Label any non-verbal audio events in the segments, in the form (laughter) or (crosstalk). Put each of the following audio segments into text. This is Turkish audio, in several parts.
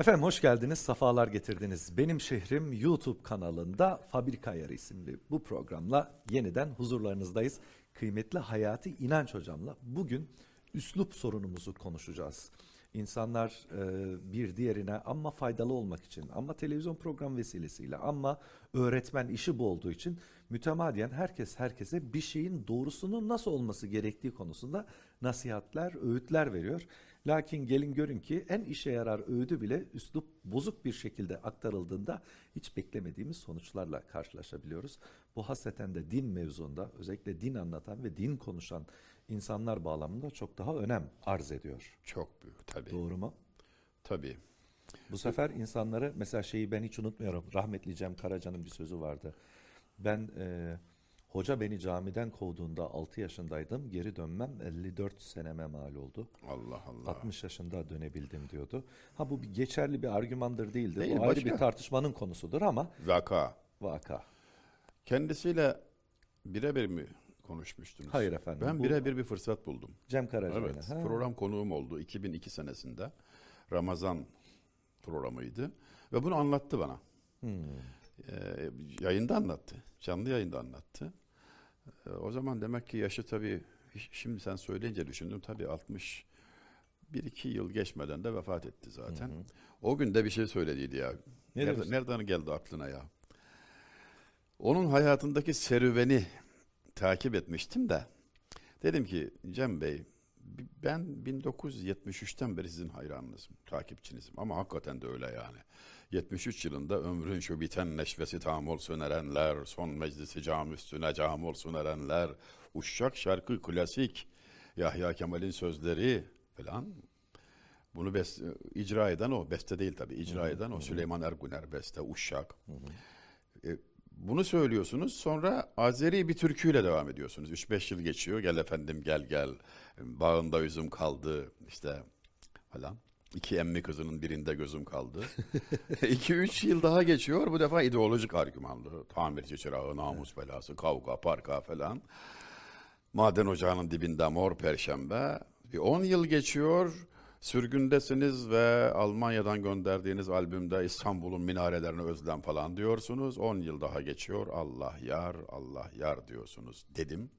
Efendim hoş geldiniz, safalar getirdiniz. Benim şehrim YouTube kanalında Fabrika Ayarı isimli bu programla yeniden huzurlarınızdayız. Kıymetli Hayati İnanç hocamla bugün üslup sorunumuzu konuşacağız. İnsanlar e, bir diğerine ama faydalı olmak için, ama televizyon program vesilesiyle, ama öğretmen işi bu olduğu için mütemadiyen herkes herkese bir şeyin doğrusunun nasıl olması gerektiği konusunda nasihatler, öğütler veriyor. Lakin gelin görün ki en işe yarar öğüdü bile üslup bozuk bir şekilde aktarıldığında hiç beklemediğimiz sonuçlarla karşılaşabiliyoruz. Bu hasreten de din mevzuunda özellikle din anlatan ve din konuşan insanlar bağlamında çok daha önem arz ediyor. Çok büyük tabii. Doğru mu? Tabii. Bu sefer insanları mesela şeyi ben hiç unutmuyorum. Rahmetli Cem Karaca'nın bir sözü vardı. Ben e, hoca beni camiden kovduğunda 6 yaşındaydım. Geri dönmem 54 seneme mal oldu. Allah Allah. 60 yaşında dönebildim diyordu. Ha bu bir geçerli bir argümandır değildir. Değil, ayrı başka. bir tartışmanın konusudur ama Vaka. vaka. Kendisiyle birebir mi konuşmuştunuz? Hayır efendim, Ben bu- birebir bir fırsat buldum. Cem Karaca Evet. Ha. Program konuğum oldu 2002 senesinde. Ramazan programıydı. Ve bunu anlattı bana. Hmm. Ee, yayında anlattı. Canlı yayında anlattı. Ee, o zaman demek ki yaşı tabii şimdi sen söyleyince düşündüm tabii 60 bir iki yıl geçmeden de vefat etti zaten. O gün de bir şey söylediydi ya. Ne Nereden, nereden geldi aklına ya? Onun hayatındaki serüveni takip etmiştim de dedim ki Cem Bey ben 1973'ten beri sizin hayranınızım, takipçinizim ama hakikaten de öyle yani. 73 yılında ömrün şu biten neşvesi tamol sönerenler, son meclisi cam üstüne camol sönerenler, uşak şarkı klasik, Yahya Kemal'in sözleri falan. Bunu best, icra eden o, beste değil tabii, icra eden o Süleyman Erguner beste, uşak. E, bunu söylüyorsunuz sonra Azeri bir türküyle devam ediyorsunuz. 3-5 yıl geçiyor. Gel efendim gel gel. Bağında üzüm kaldı işte falan. İki emmi kızının birinde gözüm kaldı. (laughs) 2-3 yıl daha geçiyor. Bu defa ideolojik argümanlı. Tamirci çırağı, namus belası, kavga, parka falan. Maden ocağının dibinde mor perşembe. Bir 10 yıl geçiyor. Sürgündesiniz ve Almanya'dan gönderdiğiniz albümde İstanbul'un minarelerine özlem falan diyorsunuz. 10 yıl daha geçiyor. Allah yar, Allah yar diyorsunuz dedim.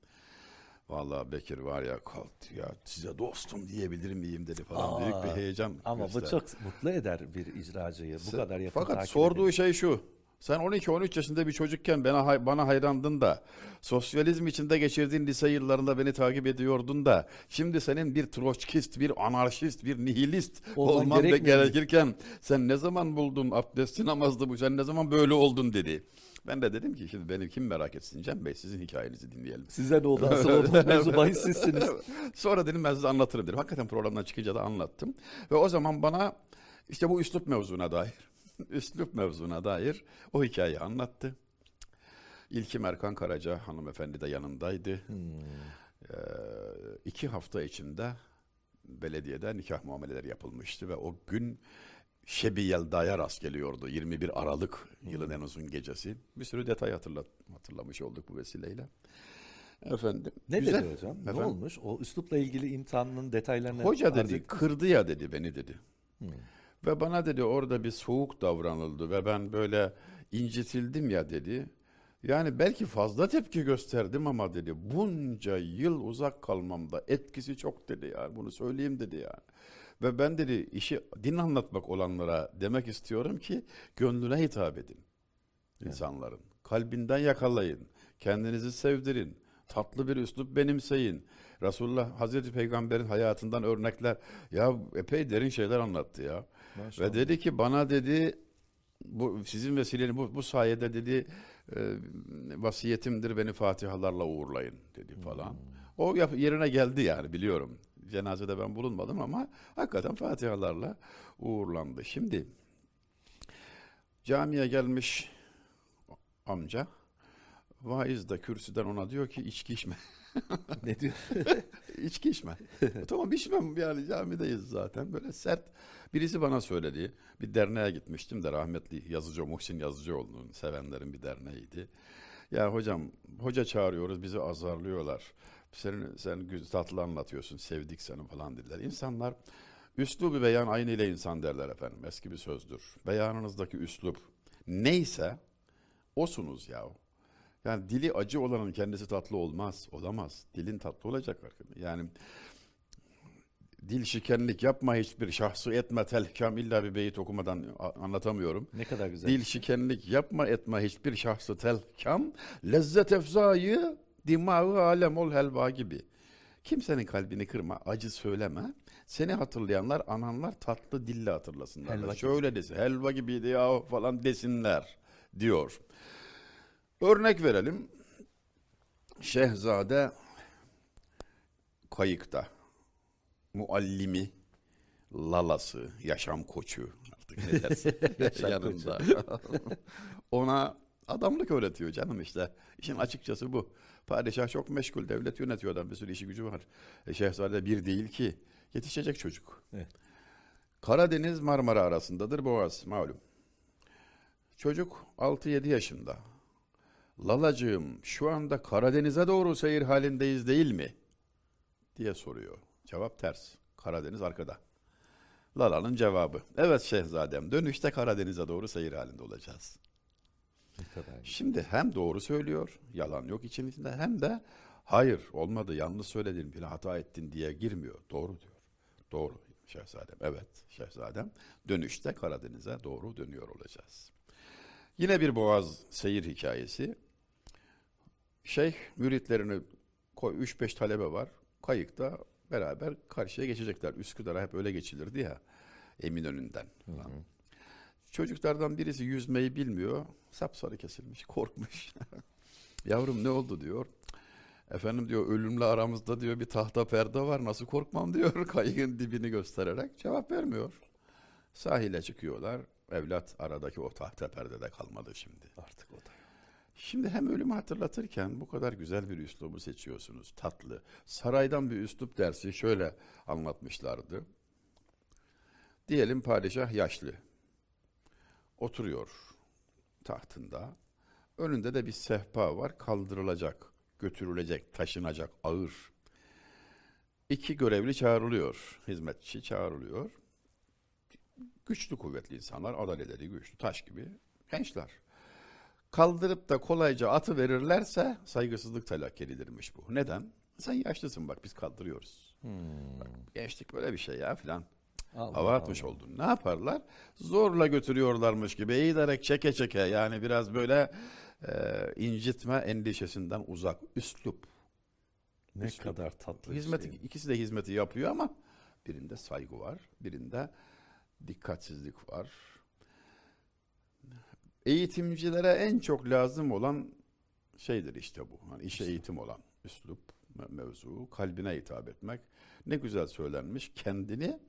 Vallahi Bekir var ya kalktı ya size dostum diyebilir miyim dedi falan. Büyük bir Aa, heyecan Ama bu gösterdi. çok mutlu eder bir icracıyı. Bu kadar yakın Fakat sorduğu şey şu. Sen 12-13 yaşında bir çocukken bana bana hayrandın da sosyalizm içinde geçirdiğin lise yıllarında beni takip ediyordun da şimdi senin bir troçkist, bir anarşist, bir nihilist Olman olman mu? gerekirken sen ne zaman buldun abdesti namazdı bu sen ne zaman böyle oldun dedi. Ben de dedim ki şimdi beni kim merak etsin Cem Bey sizin hikayenizi dinleyelim. Size ne oldu? Asıl oldu. (laughs) Mevzu bahis sizsiniz. Sonra dedim ben size anlatırım dedim. Hakikaten programdan çıkınca da anlattım. Ve o zaman bana işte bu üslup mevzuna dair, üslup mevzuna dair o hikayeyi anlattı. İlkim Erkan Karaca hanımefendi de yanındaydı. Ee, iki hafta içinde belediyede nikah muameleleri yapılmıştı ve o gün Şebi Yelda'ya rast geliyordu. 21 Aralık yılın en uzun gecesi. Bir sürü detay hatırla, hatırlamış olduk bu vesileyle. Efendim. Ne güzel. dedi hocam? Ne Efendim? olmuş? O üslupla ilgili imtihanının detaylarını Hoca dedi et- kırdı ya dedi beni dedi. Ve bana dedi orada bir soğuk davranıldı ve ben böyle incitildim ya dedi. Yani belki fazla tepki gösterdim ama dedi bunca yıl uzak kalmamda etkisi çok dedi yani bunu söyleyeyim dedi yani. Ve ben dedi işi din anlatmak olanlara demek istiyorum ki gönlüne hitap edin insanların. Kalbinden yakalayın. Kendinizi sevdirin. Tatlı bir üslup benimseyin. Resulullah Hazreti Peygamber'in hayatından örnekler. Ya epey derin şeyler anlattı ya. Maşallah. Ve dedi ki bana dedi bu sizin vesilenin bu, bu sayede dedi e, vasiyetimdir beni fatihalarla uğurlayın dedi falan. O yap- yerine geldi yani biliyorum. Cenazede ben bulunmadım ama hakikaten fatihalarla uğurlandı. Şimdi camiye gelmiş amca vaiz de kürsüden ona diyor ki içki içme. (laughs) (laughs) ne diyor? (laughs) İçki içme. (laughs) tamam içmem yani camideyiz zaten. Böyle sert birisi bana söyledi. Bir derneğe gitmiştim de rahmetli yazıcı Muhsin Yazıcıoğlu'nun sevenlerin bir derneğiydi. Ya hocam hoca çağırıyoruz bizi azarlıyorlar. Sen, sen tatlı anlatıyorsun sevdik seni falan dediler. İnsanlar Üslubu beyan aynı ile insan derler efendim. Eski bir sözdür. Beyanınızdaki üslup neyse osunuz ya. Yani dili acı olanın kendisi tatlı olmaz. Olamaz. Dilin tatlı olacak. arkadaşlar. Yani dil şikenlik yapma hiçbir şahsı etme telkam illa bir beyit okumadan anlatamıyorum. Ne kadar güzel. Dil şikenlik yapma etme hiçbir şahsı telkam lezzet efzayı dimağı alem ol helva gibi. Kimsenin kalbini kırma, acı söyleme. Seni hatırlayanlar, ananlar tatlı dille hatırlasınlar. Helva. Şöyle desin, helva gibiydi ya falan desinler diyor. Örnek verelim. Şehzade kayıkta muallimi, lalası, yaşam koçu artık ne dersin (laughs) yanında. (laughs) Ona adamlık öğretiyor canım işte. İşin açıkçası bu. Padişah çok meşgul, devlet yönetiyor adam bir sürü işi gücü var. E, şehzade bir değil ki, yetişecek çocuk. Evet. Karadeniz Marmara arasındadır Boğaz malum. Çocuk 6-7 yaşında. Lalacığım şu anda Karadeniz'e doğru seyir halindeyiz değil mi? diye soruyor. Cevap ters. Karadeniz arkada. Lala'nın cevabı. Evet şehzadem dönüşte Karadeniz'e doğru seyir halinde olacağız. Şimdi hem doğru söylüyor, yalan yok içinde hem de hayır olmadı yanlış söyledin bir hata ettin diye girmiyor. Doğru diyor. Doğru şehzadem. Evet şehzadem. Dönüşte Karadeniz'e doğru dönüyor olacağız. Yine bir boğaz seyir hikayesi. Şeyh müritlerini koy 3-5 talebe var. Kayıkta beraber karşıya geçecekler. Üsküdar'a hep öyle geçilirdi ya. Eminönü'nden falan. Çocuklardan birisi yüzmeyi bilmiyor. Sapsarı kesilmiş, korkmuş. (laughs) Yavrum ne oldu diyor. Efendim diyor ölümle aramızda diyor bir tahta perde var nasıl korkmam diyor (laughs) kayığın dibini göstererek cevap vermiyor. Sahile çıkıyorlar. Evlat aradaki o tahta perdede kalmadı şimdi. Artık o da. Şimdi hem ölümü hatırlatırken bu kadar güzel bir üslubu seçiyorsunuz. Tatlı. Saraydan bir üslup dersi şöyle anlatmışlardı. Diyelim padişah yaşlı. Oturuyor tahtında. Önünde de bir sehpa var. Kaldırılacak, götürülecek, taşınacak ağır. İki görevli çağrılıyor. Hizmetçi çağrılıyor. Güçlü kuvvetli insanlar, adaletleri güçlü, taş gibi gençler kaldırıp da kolayca atı verirlerse saygısızlık telakki edilirmiş bu. Neden? Sen yaşlısın bak biz kaldırıyoruz. Bak, gençlik böyle bir şey ya filan. Allah Hava atmış oldun. Ne yaparlar? Zorla götürüyorlarmış gibi eğilerek çeke çeke yani biraz böyle e, incitme endişesinden uzak. Üslup. Ne Üslup. kadar tatlı Hizmeti, şey. ikisi de hizmeti yapıyor ama birinde saygı var, birinde dikkatsizlik var. Eğitimcilere en çok lazım olan şeydir işte bu. Hani işe eğitim olan üslup, me- mevzu, kalbine hitap etmek. Ne güzel söylenmiş. Kendini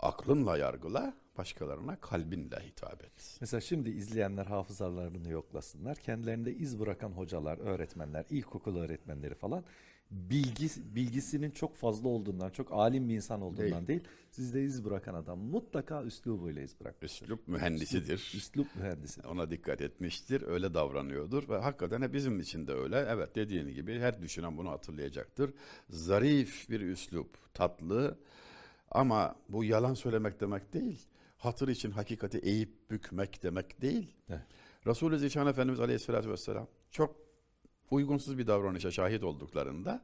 aklınla yargıla, başkalarına kalbinle hitap et. Mesela şimdi izleyenler hafızalarını yoklasınlar. Kendilerinde iz bırakan hocalar, öğretmenler, ilkokul öğretmenleri falan bilgi bilgisinin çok fazla olduğundan, çok alim bir insan olduğundan değil, sizde iz bırakan adam mutlaka üslubuyla iz bırakmıştır. Üslup mühendisidir. Üslup mühendisi. Ona dikkat etmiştir, öyle davranıyordur ve hakikaten de bizim için de öyle. Evet dediğin gibi her düşünen bunu hatırlayacaktır. Zarif bir üslup, tatlı ama bu yalan söylemek demek değil. Hatır için hakikati eğip bükmek demek değil. Evet. Resulü Zişan Efendimiz Aleyhisselatü Vesselam çok uygunsuz bir davranışa şahit olduklarında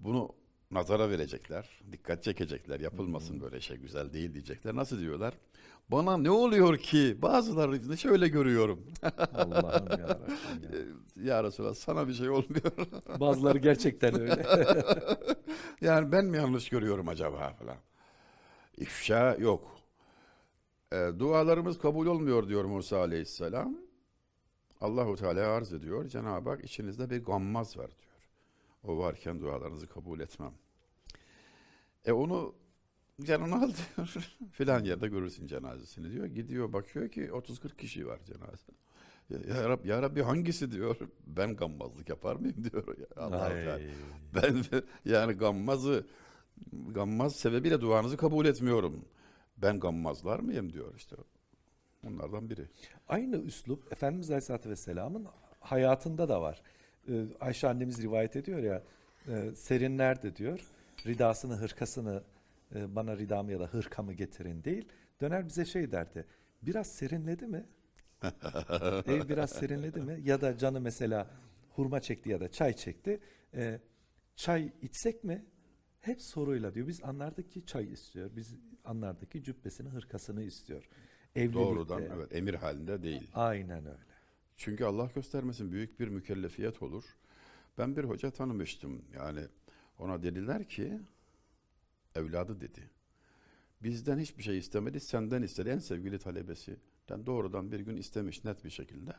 bunu nazara verecekler, dikkat çekecekler, yapılmasın böyle şey güzel değil diyecekler. Nasıl diyorlar? Bana ne oluyor ki? Bazılarını şöyle görüyorum. Allah'ım (laughs) ya. ya Resulallah sana bir şey olmuyor. (laughs) Bazıları gerçekten öyle. (laughs) yani ben mi yanlış görüyorum acaba falan. İfşa yok. E, dualarımız kabul olmuyor diyor Musa Aleyhisselam. Allahu Teala arz ediyor. Cenab-ı Hak içinizde bir gammaz var diyor. O varken dualarınızı kabul etmem. E onu canını al diyor. (laughs) Filan yerde görürsün cenazesini diyor. Gidiyor bakıyor ki 30-40 kişi var cenaze. Ya, ya, Rab, ya Rabbi hangisi diyor. (laughs) Ben gammazlık yapar mıyım diyor. Ya Allah. Teala. Ben (laughs) yani gammazı gammaz sebebiyle duanızı kabul etmiyorum. Ben gammazlar mıyım diyor işte. Onlardan biri. Aynı üslup Efendimiz Aleyhisselatü Vesselam'ın hayatında da var. Ee, Ayşe annemiz rivayet ediyor ya, e, serinler de diyor, ridasını, hırkasını e, bana ridamı ya da hırkamı getirin değil. Döner bize şey derdi. Biraz serinledi mi? (laughs) Ev biraz serinledi mi? Ya da canı mesela hurma çekti ya da çay çekti. E, çay içsek mi? Hep soruyla diyor. Biz anlardık ki çay istiyor. Biz anlardık ki cübbesini, hırkasını istiyor. Evlilikte. Doğrudan evet emir halinde değil. Aynen öyle. Çünkü Allah göstermesin büyük bir mükellefiyet olur. Ben bir hoca tanımıştım. Yani ona dediler ki evladı dedi. Bizden hiçbir şey istemedi, senden istedi. En sevgili talebesi. Yani doğrudan bir gün istemiş net bir şekilde.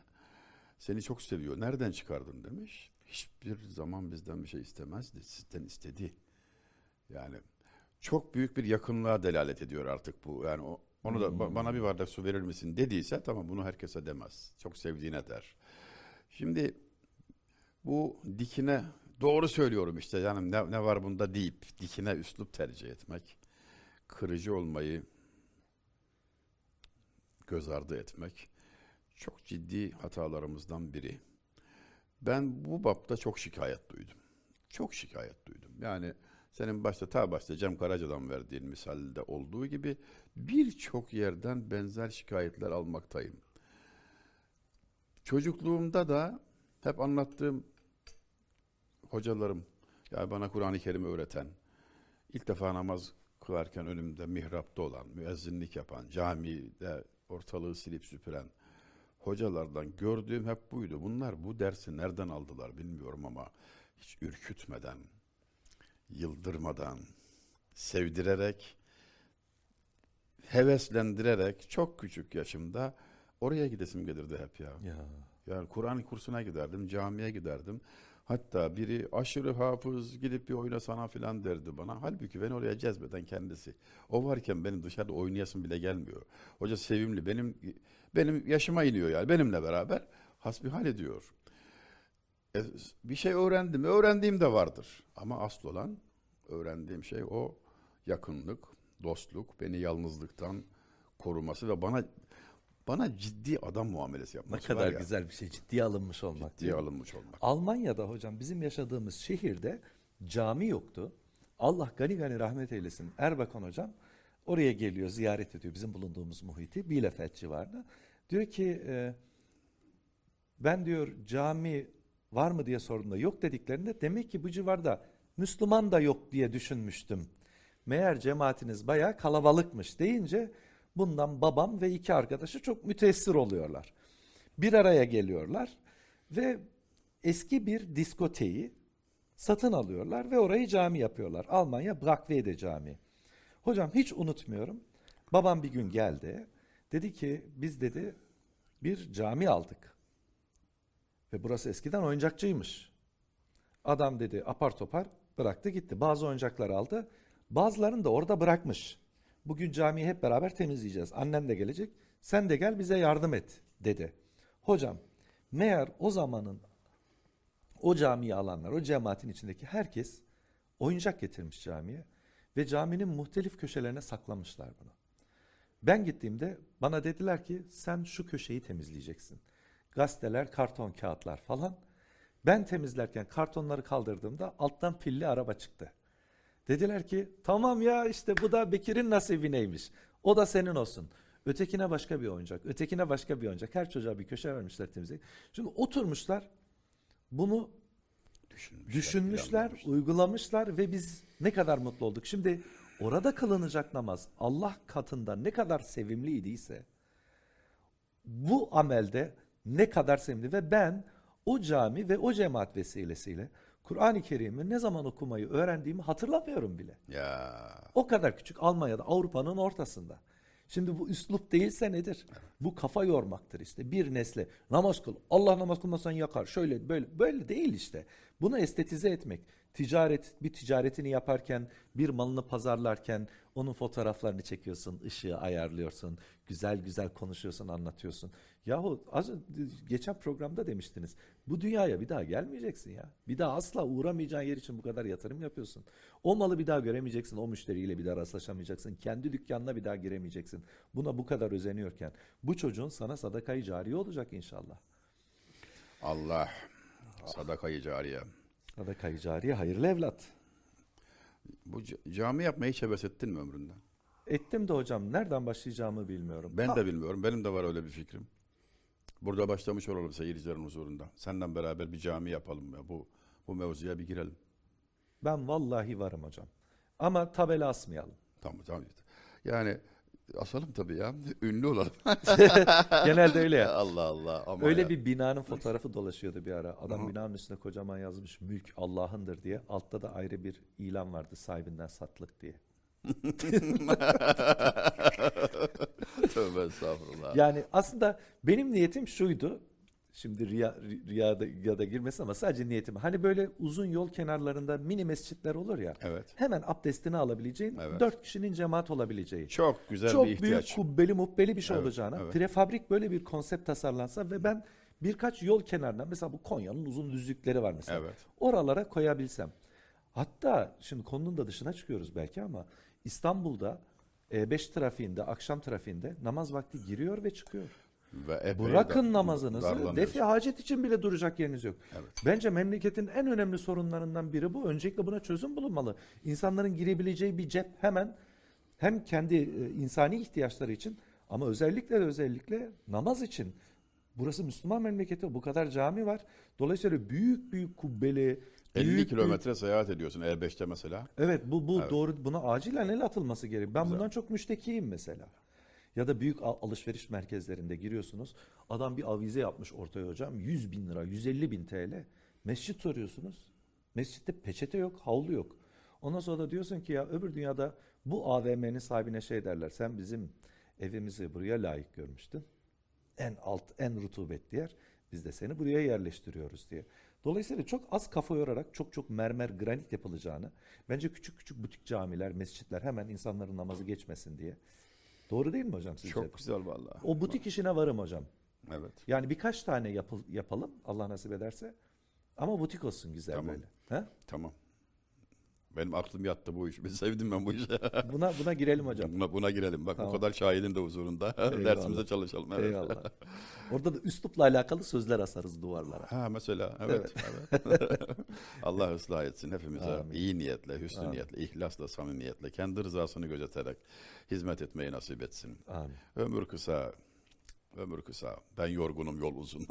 Seni çok seviyor. Nereden çıkardın demiş. Hiçbir zaman bizden bir şey istemezdi. Sizden istedi. Yani çok büyük bir yakınlığa delalet ediyor artık bu. Yani o, onu da "Ba- bana bir bardak su verir misin dediyse tamam bunu herkese demez. Çok sevdiğine der. Şimdi bu dikine doğru söylüyorum işte canım ne, ne var bunda deyip dikine üslup tercih etmek, kırıcı olmayı göz ardı etmek çok ciddi hatalarımızdan biri. Ben bu bapta çok şikayet duydum. Çok şikayet duydum. Yani senin başta ta başta Cem Karaca'dan verdiğin misalde olduğu gibi birçok yerden benzer şikayetler almaktayım. Çocukluğumda da hep anlattığım hocalarım, yani bana Kur'an-ı Kerim'i öğreten, ilk defa namaz kılarken önümde mihrapta olan, müezzinlik yapan, camide ortalığı silip süpüren hocalardan gördüğüm hep buydu. Bunlar bu dersi nereden aldılar bilmiyorum ama hiç ürkütmeden, yıldırmadan, sevdirerek, heveslendirerek çok küçük yaşımda oraya gidesim gelirdi hep ya. Ya. Yani Kur'an kursuna giderdim, camiye giderdim. Hatta biri aşırı hafız gidip bir oynasana filan derdi bana. Halbuki beni oraya cezbeden kendisi. O varken benim dışarıda oynayasım bile gelmiyor. Hoca sevimli, benim benim yaşıma iniyor yani benimle beraber hasbihal ediyor. E, bir şey öğrendim, öğrendiğim de vardır. Ama asıl olan öğrendiğim şey o yakınlık, dostluk, beni yalnızlıktan koruması ve bana bana ciddi adam muamelesi Ne yapması kadar var ya. güzel bir şey. Ciddiye alınmış olmak. Ciddiye alınmış olmak. Almanya'da hocam bizim yaşadığımız şehirde cami yoktu. Allah gani gani rahmet eylesin. Erbakan hocam oraya geliyor, ziyaret ediyor bizim bulunduğumuz muhiti Bielefeld civarında. Diyor ki e, ben diyor cami var mı diye sorduğumda yok dediklerinde demek ki bu civarda Müslüman da yok diye düşünmüştüm. Meğer cemaatiniz bayağı kalabalıkmış deyince bundan babam ve iki arkadaşı çok müteessir oluyorlar. Bir araya geliyorlar ve eski bir diskoteyi satın alıyorlar ve orayı cami yapıyorlar. Almanya Brackwede Camii. Hocam hiç unutmuyorum. Babam bir gün geldi. Dedi ki biz dedi bir cami aldık. Ve burası eskiden oyuncakçıymış. Adam dedi apar topar bıraktı gitti. Bazı oyuncaklar aldı. Bazılarını da orada bırakmış. Bugün camiyi hep beraber temizleyeceğiz. Annem de gelecek. Sen de gel bize yardım et dedi. Hocam meğer o zamanın o camiyi alanlar, o cemaatin içindeki herkes oyuncak getirmiş camiye ve caminin muhtelif köşelerine saklamışlar bunu. Ben gittiğimde bana dediler ki sen şu köşeyi temizleyeceksin. Gazeteler, karton kağıtlar falan. Ben temizlerken kartonları kaldırdığımda alttan pilli araba çıktı. Dediler ki tamam ya işte bu da Bekir'in nasibineymiş. O da senin olsun. Ötekine başka bir oyuncak, ötekine başka bir oyuncak. Her çocuğa bir köşe vermişler temizlik. Şimdi oturmuşlar bunu Düşünmüşler, düşünmüşler, uygulamışlar ve biz ne kadar mutlu olduk. Şimdi orada kılınacak namaz Allah katında ne kadar sevimliydiyse bu amelde ne kadar sevimli ve ben o cami ve o cemaat vesilesiyle Kur'an-ı Kerim'i ne zaman okumayı öğrendiğimi hatırlamıyorum bile. Ya O kadar küçük Almanya'da Avrupa'nın ortasında. Şimdi bu üslup değilse nedir? Bu kafa yormaktır işte. Bir nesle namaz kıl. Allah namaz kılmasan yakar. Şöyle böyle böyle değil işte. Bunu estetize etmek. Ticaret bir ticaretini yaparken, bir malını pazarlarken onun fotoğraflarını çekiyorsun, ışığı ayarlıyorsun, güzel güzel konuşuyorsun, anlatıyorsun. Yahu az geçen programda demiştiniz. Bu dünyaya bir daha gelmeyeceksin ya. Bir daha asla uğramayacağın yer için bu kadar yatırım yapıyorsun. O malı bir daha göremeyeceksin, o müşteriyle bir daha rastlaşamayacaksın, kendi dükkanına bir daha giremeyeceksin. Buna bu kadar özeniyorken bu çocuğun sana sadakayı cariye olacak inşallah. Allah sadakayı cariye. Sadakayı cariye hayırlı evlat. Bu ca- cami yapmayı hiç heves ettin mi ömründe? Ettim de hocam nereden başlayacağımı bilmiyorum. Ben Ha, de bilmiyorum. Benim de var öyle bir fikrim. Burada başlamış olalım seyircilerin huzurunda. Senden beraber bir cami yapalım ya. Bu bu mevzuya bir girelim. Ben vallahi varım hocam. Ama tabela asmayalım. Tamam tamam. Yani asalım tabii ya. (laughs) Ünlü olalım. (laughs) Genelde öyle ya. Allah Allah. Ama Öyle ya. bir binanın fotoğrafı dolaşıyordu bir ara. Adam binanın üstüne kocaman yazmış mülk Allah'ındır diye. Altta da ayrı bir ilan vardı sahibinden satlık diye. (laughs) Tövbe estağfurullah. Yani aslında benim niyetim şuydu. Şimdi riya, ri- riyada, riyada girmesin ama sadece niyetim. Hani böyle uzun yol kenarlarında mini mescitler olur ya. Evet. Hemen abdestini alabileceğin, Evet. dört kişinin cemaat olabileceği. Çok güzel Çok bir ihtiyaç. büyük kubbeli mubbeli bir şey Evet, olacağına evet. prefabrik böyle bir konsept tasarlansa ve ben birkaç yol kenarına mesela bu Konya'nın uzun düzlükleri var mesela. Evet. Oralara koyabilsem. Hatta şimdi konunun da dışına çıkıyoruz belki ama İstanbul'da E5 trafiğinde, akşam trafiğinde namaz vakti giriyor ve çıkıyor. Ve Bırakın namazınızı, defi hacet için bile duracak yeriniz yok. Evet. Bence memleketin en önemli sorunlarından biri bu. Öncelikle buna çözüm bulunmalı. İnsanların girebileceği bir cep hemen hem kendi e, insani ihtiyaçları için ama özellikle ve özellikle namaz için. Burası Müslüman memleketi, bu kadar cami var. Dolayısıyla büyük büyük kubbeli, 50 büyük kilometre seyahat ediyorsun E5'te mesela. Evet bu bu Evet. doğru buna acilen el atılması gerek. Ben Güzel. bundan çok müştekiyim mesela. Ya da büyük al- alışveriş merkezlerinde giriyorsunuz. Adam bir avize yapmış ortaya hocam. 100 bin lira, 150 bin TL. Mescit soruyorsunuz. Mescitte peçete yok, havlu yok. Ondan sonra da diyorsun ki ya öbür dünyada bu AVM'nin sahibine şey derler. Sen bizim evimizi buraya layık görmüştün. En alt, en rutubetli yer. Biz de seni buraya yerleştiriyoruz diye. Dolayısıyla çok az kafa yorarak çok çok mermer granit yapılacağını bence küçük küçük butik camiler, mescitler hemen insanların namazı geçmesin diye. Doğru değil mi hocam sizce? Çok güzel vallahi. O butik işine varım hocam. Evet. Yani birkaç tane yapıl, yapalım Allah nasip ederse. Ama butik olsun güzel Tamam. böyle. Ha? Tamam. Benim aklım yattı bu iş. Ben sevdim ben bu işi. (laughs) Buna buna girelim hocam. Buna, buna girelim. Bak Tamam. o kadar şahidin de huzurunda. (laughs) Dersimize çalışalım. Evet. Eyvallah. Orada da üslupla alakalı sözler asarız duvarlara. Ha mesela evet. evet. (laughs) Allah ıslah etsin hepimize Amin. iyi niyetle, hüsnü Amin. niyetle, ihlasla, samimiyetle, kendi rızasını gözeterek hizmet etmeyi nasip etsin. Amin. Ömür kısa, ömür kısa. Ben yorgunum yol uzun.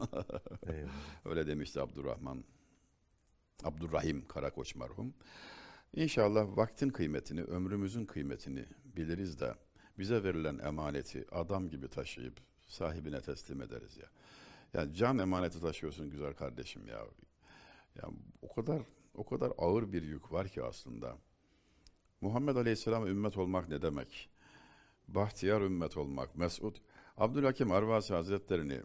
Eyvallah. Öyle demişti Abdurrahman. Abdurrahim Karakoç merhum. İnşallah vaktin kıymetini, ömrümüzün kıymetini biliriz de bize verilen emaneti adam gibi taşıyıp sahibine teslim ederiz ya. Yani can emaneti taşıyorsun güzel kardeşim ya. Ya o kadar o kadar ağır bir yük var ki aslında. Muhammed Aleyhisselam ümmet olmak ne demek? Bahtiyar ümmet olmak, Mesud. Abdülhakim Arvasi Hazretlerini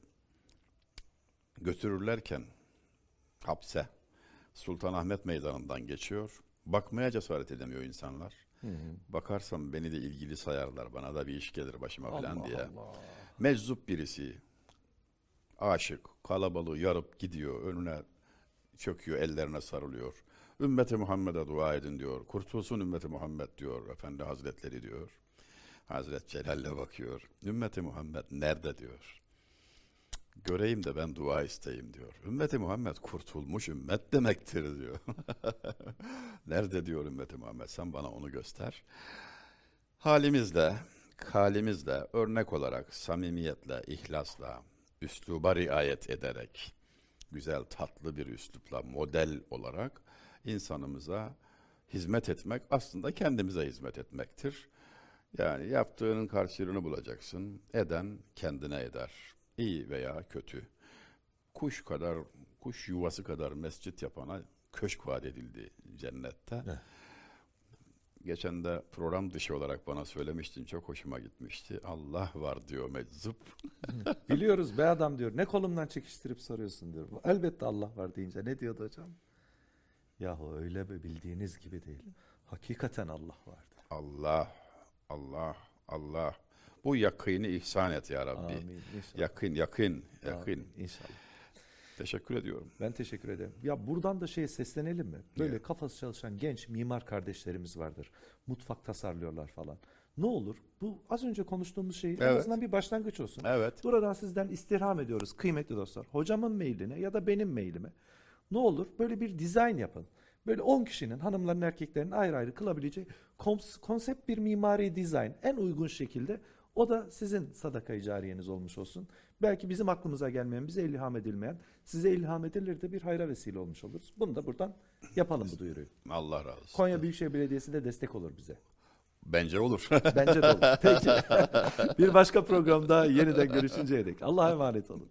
götürürlerken hapse Sultanahmet Meydanı'ndan geçiyor. Bakmaya cesaret edemiyor insanlar. Hı hı. Bakarsam beni de ilgili sayarlar. Bana da bir iş gelir başıma falan Allah diye. Allah. Meczup birisi. Aşık. Kalabalığı yarıp gidiyor. Önüne çöküyor. Ellerine sarılıyor. Ümmeti Muhammed'e dua edin diyor. Kurtulsun ümmeti Muhammed diyor. Efendi Hazretleri diyor. Hazret Celal'le bakıyor. Ümmeti Muhammed nerede diyor. Göreyim de ben dua isteyeyim diyor. Ümmeti Muhammed kurtulmuş ümmet demektir diyor. (laughs) Nerede diyor ümmeti Muhammed sen bana onu göster. Halimizle, halimizle örnek olarak samimiyetle, ihlasla, üsluba riayet ederek, güzel tatlı bir üslupla model olarak insanımıza hizmet etmek aslında kendimize hizmet etmektir. Yani yaptığının karşılığını bulacaksın. Eden kendine eder. İyi veya kötü. Kuş kadar, kuş yuvası kadar mescit yapana köşk vaat edildi cennette. Evet. Geçen de program dışı olarak bana söylemiştin. Çok hoşuma gitmişti. Allah var diyor meczup. Biliyoruz be adam diyor. Ne kolumdan çekiştirip soruyorsun diyor. Elbette Allah var deyince ne diyordu hocam? Yahu öyle be bildiğiniz gibi değil. Hakikaten Allah vardı. Allah, Allah, Allah. Bu yakını ihsan et ya Rabbi. Amin. İnşallah. Yakın, yakın, yakın. Amin, İnşallah. Teşekkür ediyorum. Ben teşekkür ederim. Ya buradan da şeye seslenelim mi? Böyle Evet. kafası çalışan genç mimar kardeşlerimiz vardır. Mutfak tasarlıyorlar falan. Ne olur bu az önce konuştuğumuz şey en Evet. azından bir başlangıç olsun. Evet. Buradan sizden istirham ediyoruz kıymetli dostlar. Hocamın mailine ya da benim mailime ne olur böyle bir dizayn yapın. Böyle 10 kişinin hanımların erkeklerin ayrı ayrı kılabileceği kons- konsept bir mimari dizayn en uygun şekilde o da sizin sadaka cariyeniz olmuş olsun. Belki bizim aklımıza gelmeyen, bize ilham edilmeyen, size ilham edilir de bir hayra vesile olmuş oluruz. Bunu da buradan yapalım bu duyuruyu. Allah razı olsun. Konya Büyükşehir Belediyesi de destek olur bize. Bence olur. (laughs) Bence de olur. (laughs) Peki. bir başka programda yeniden görüşünceye dek. Allah'a emanet olun.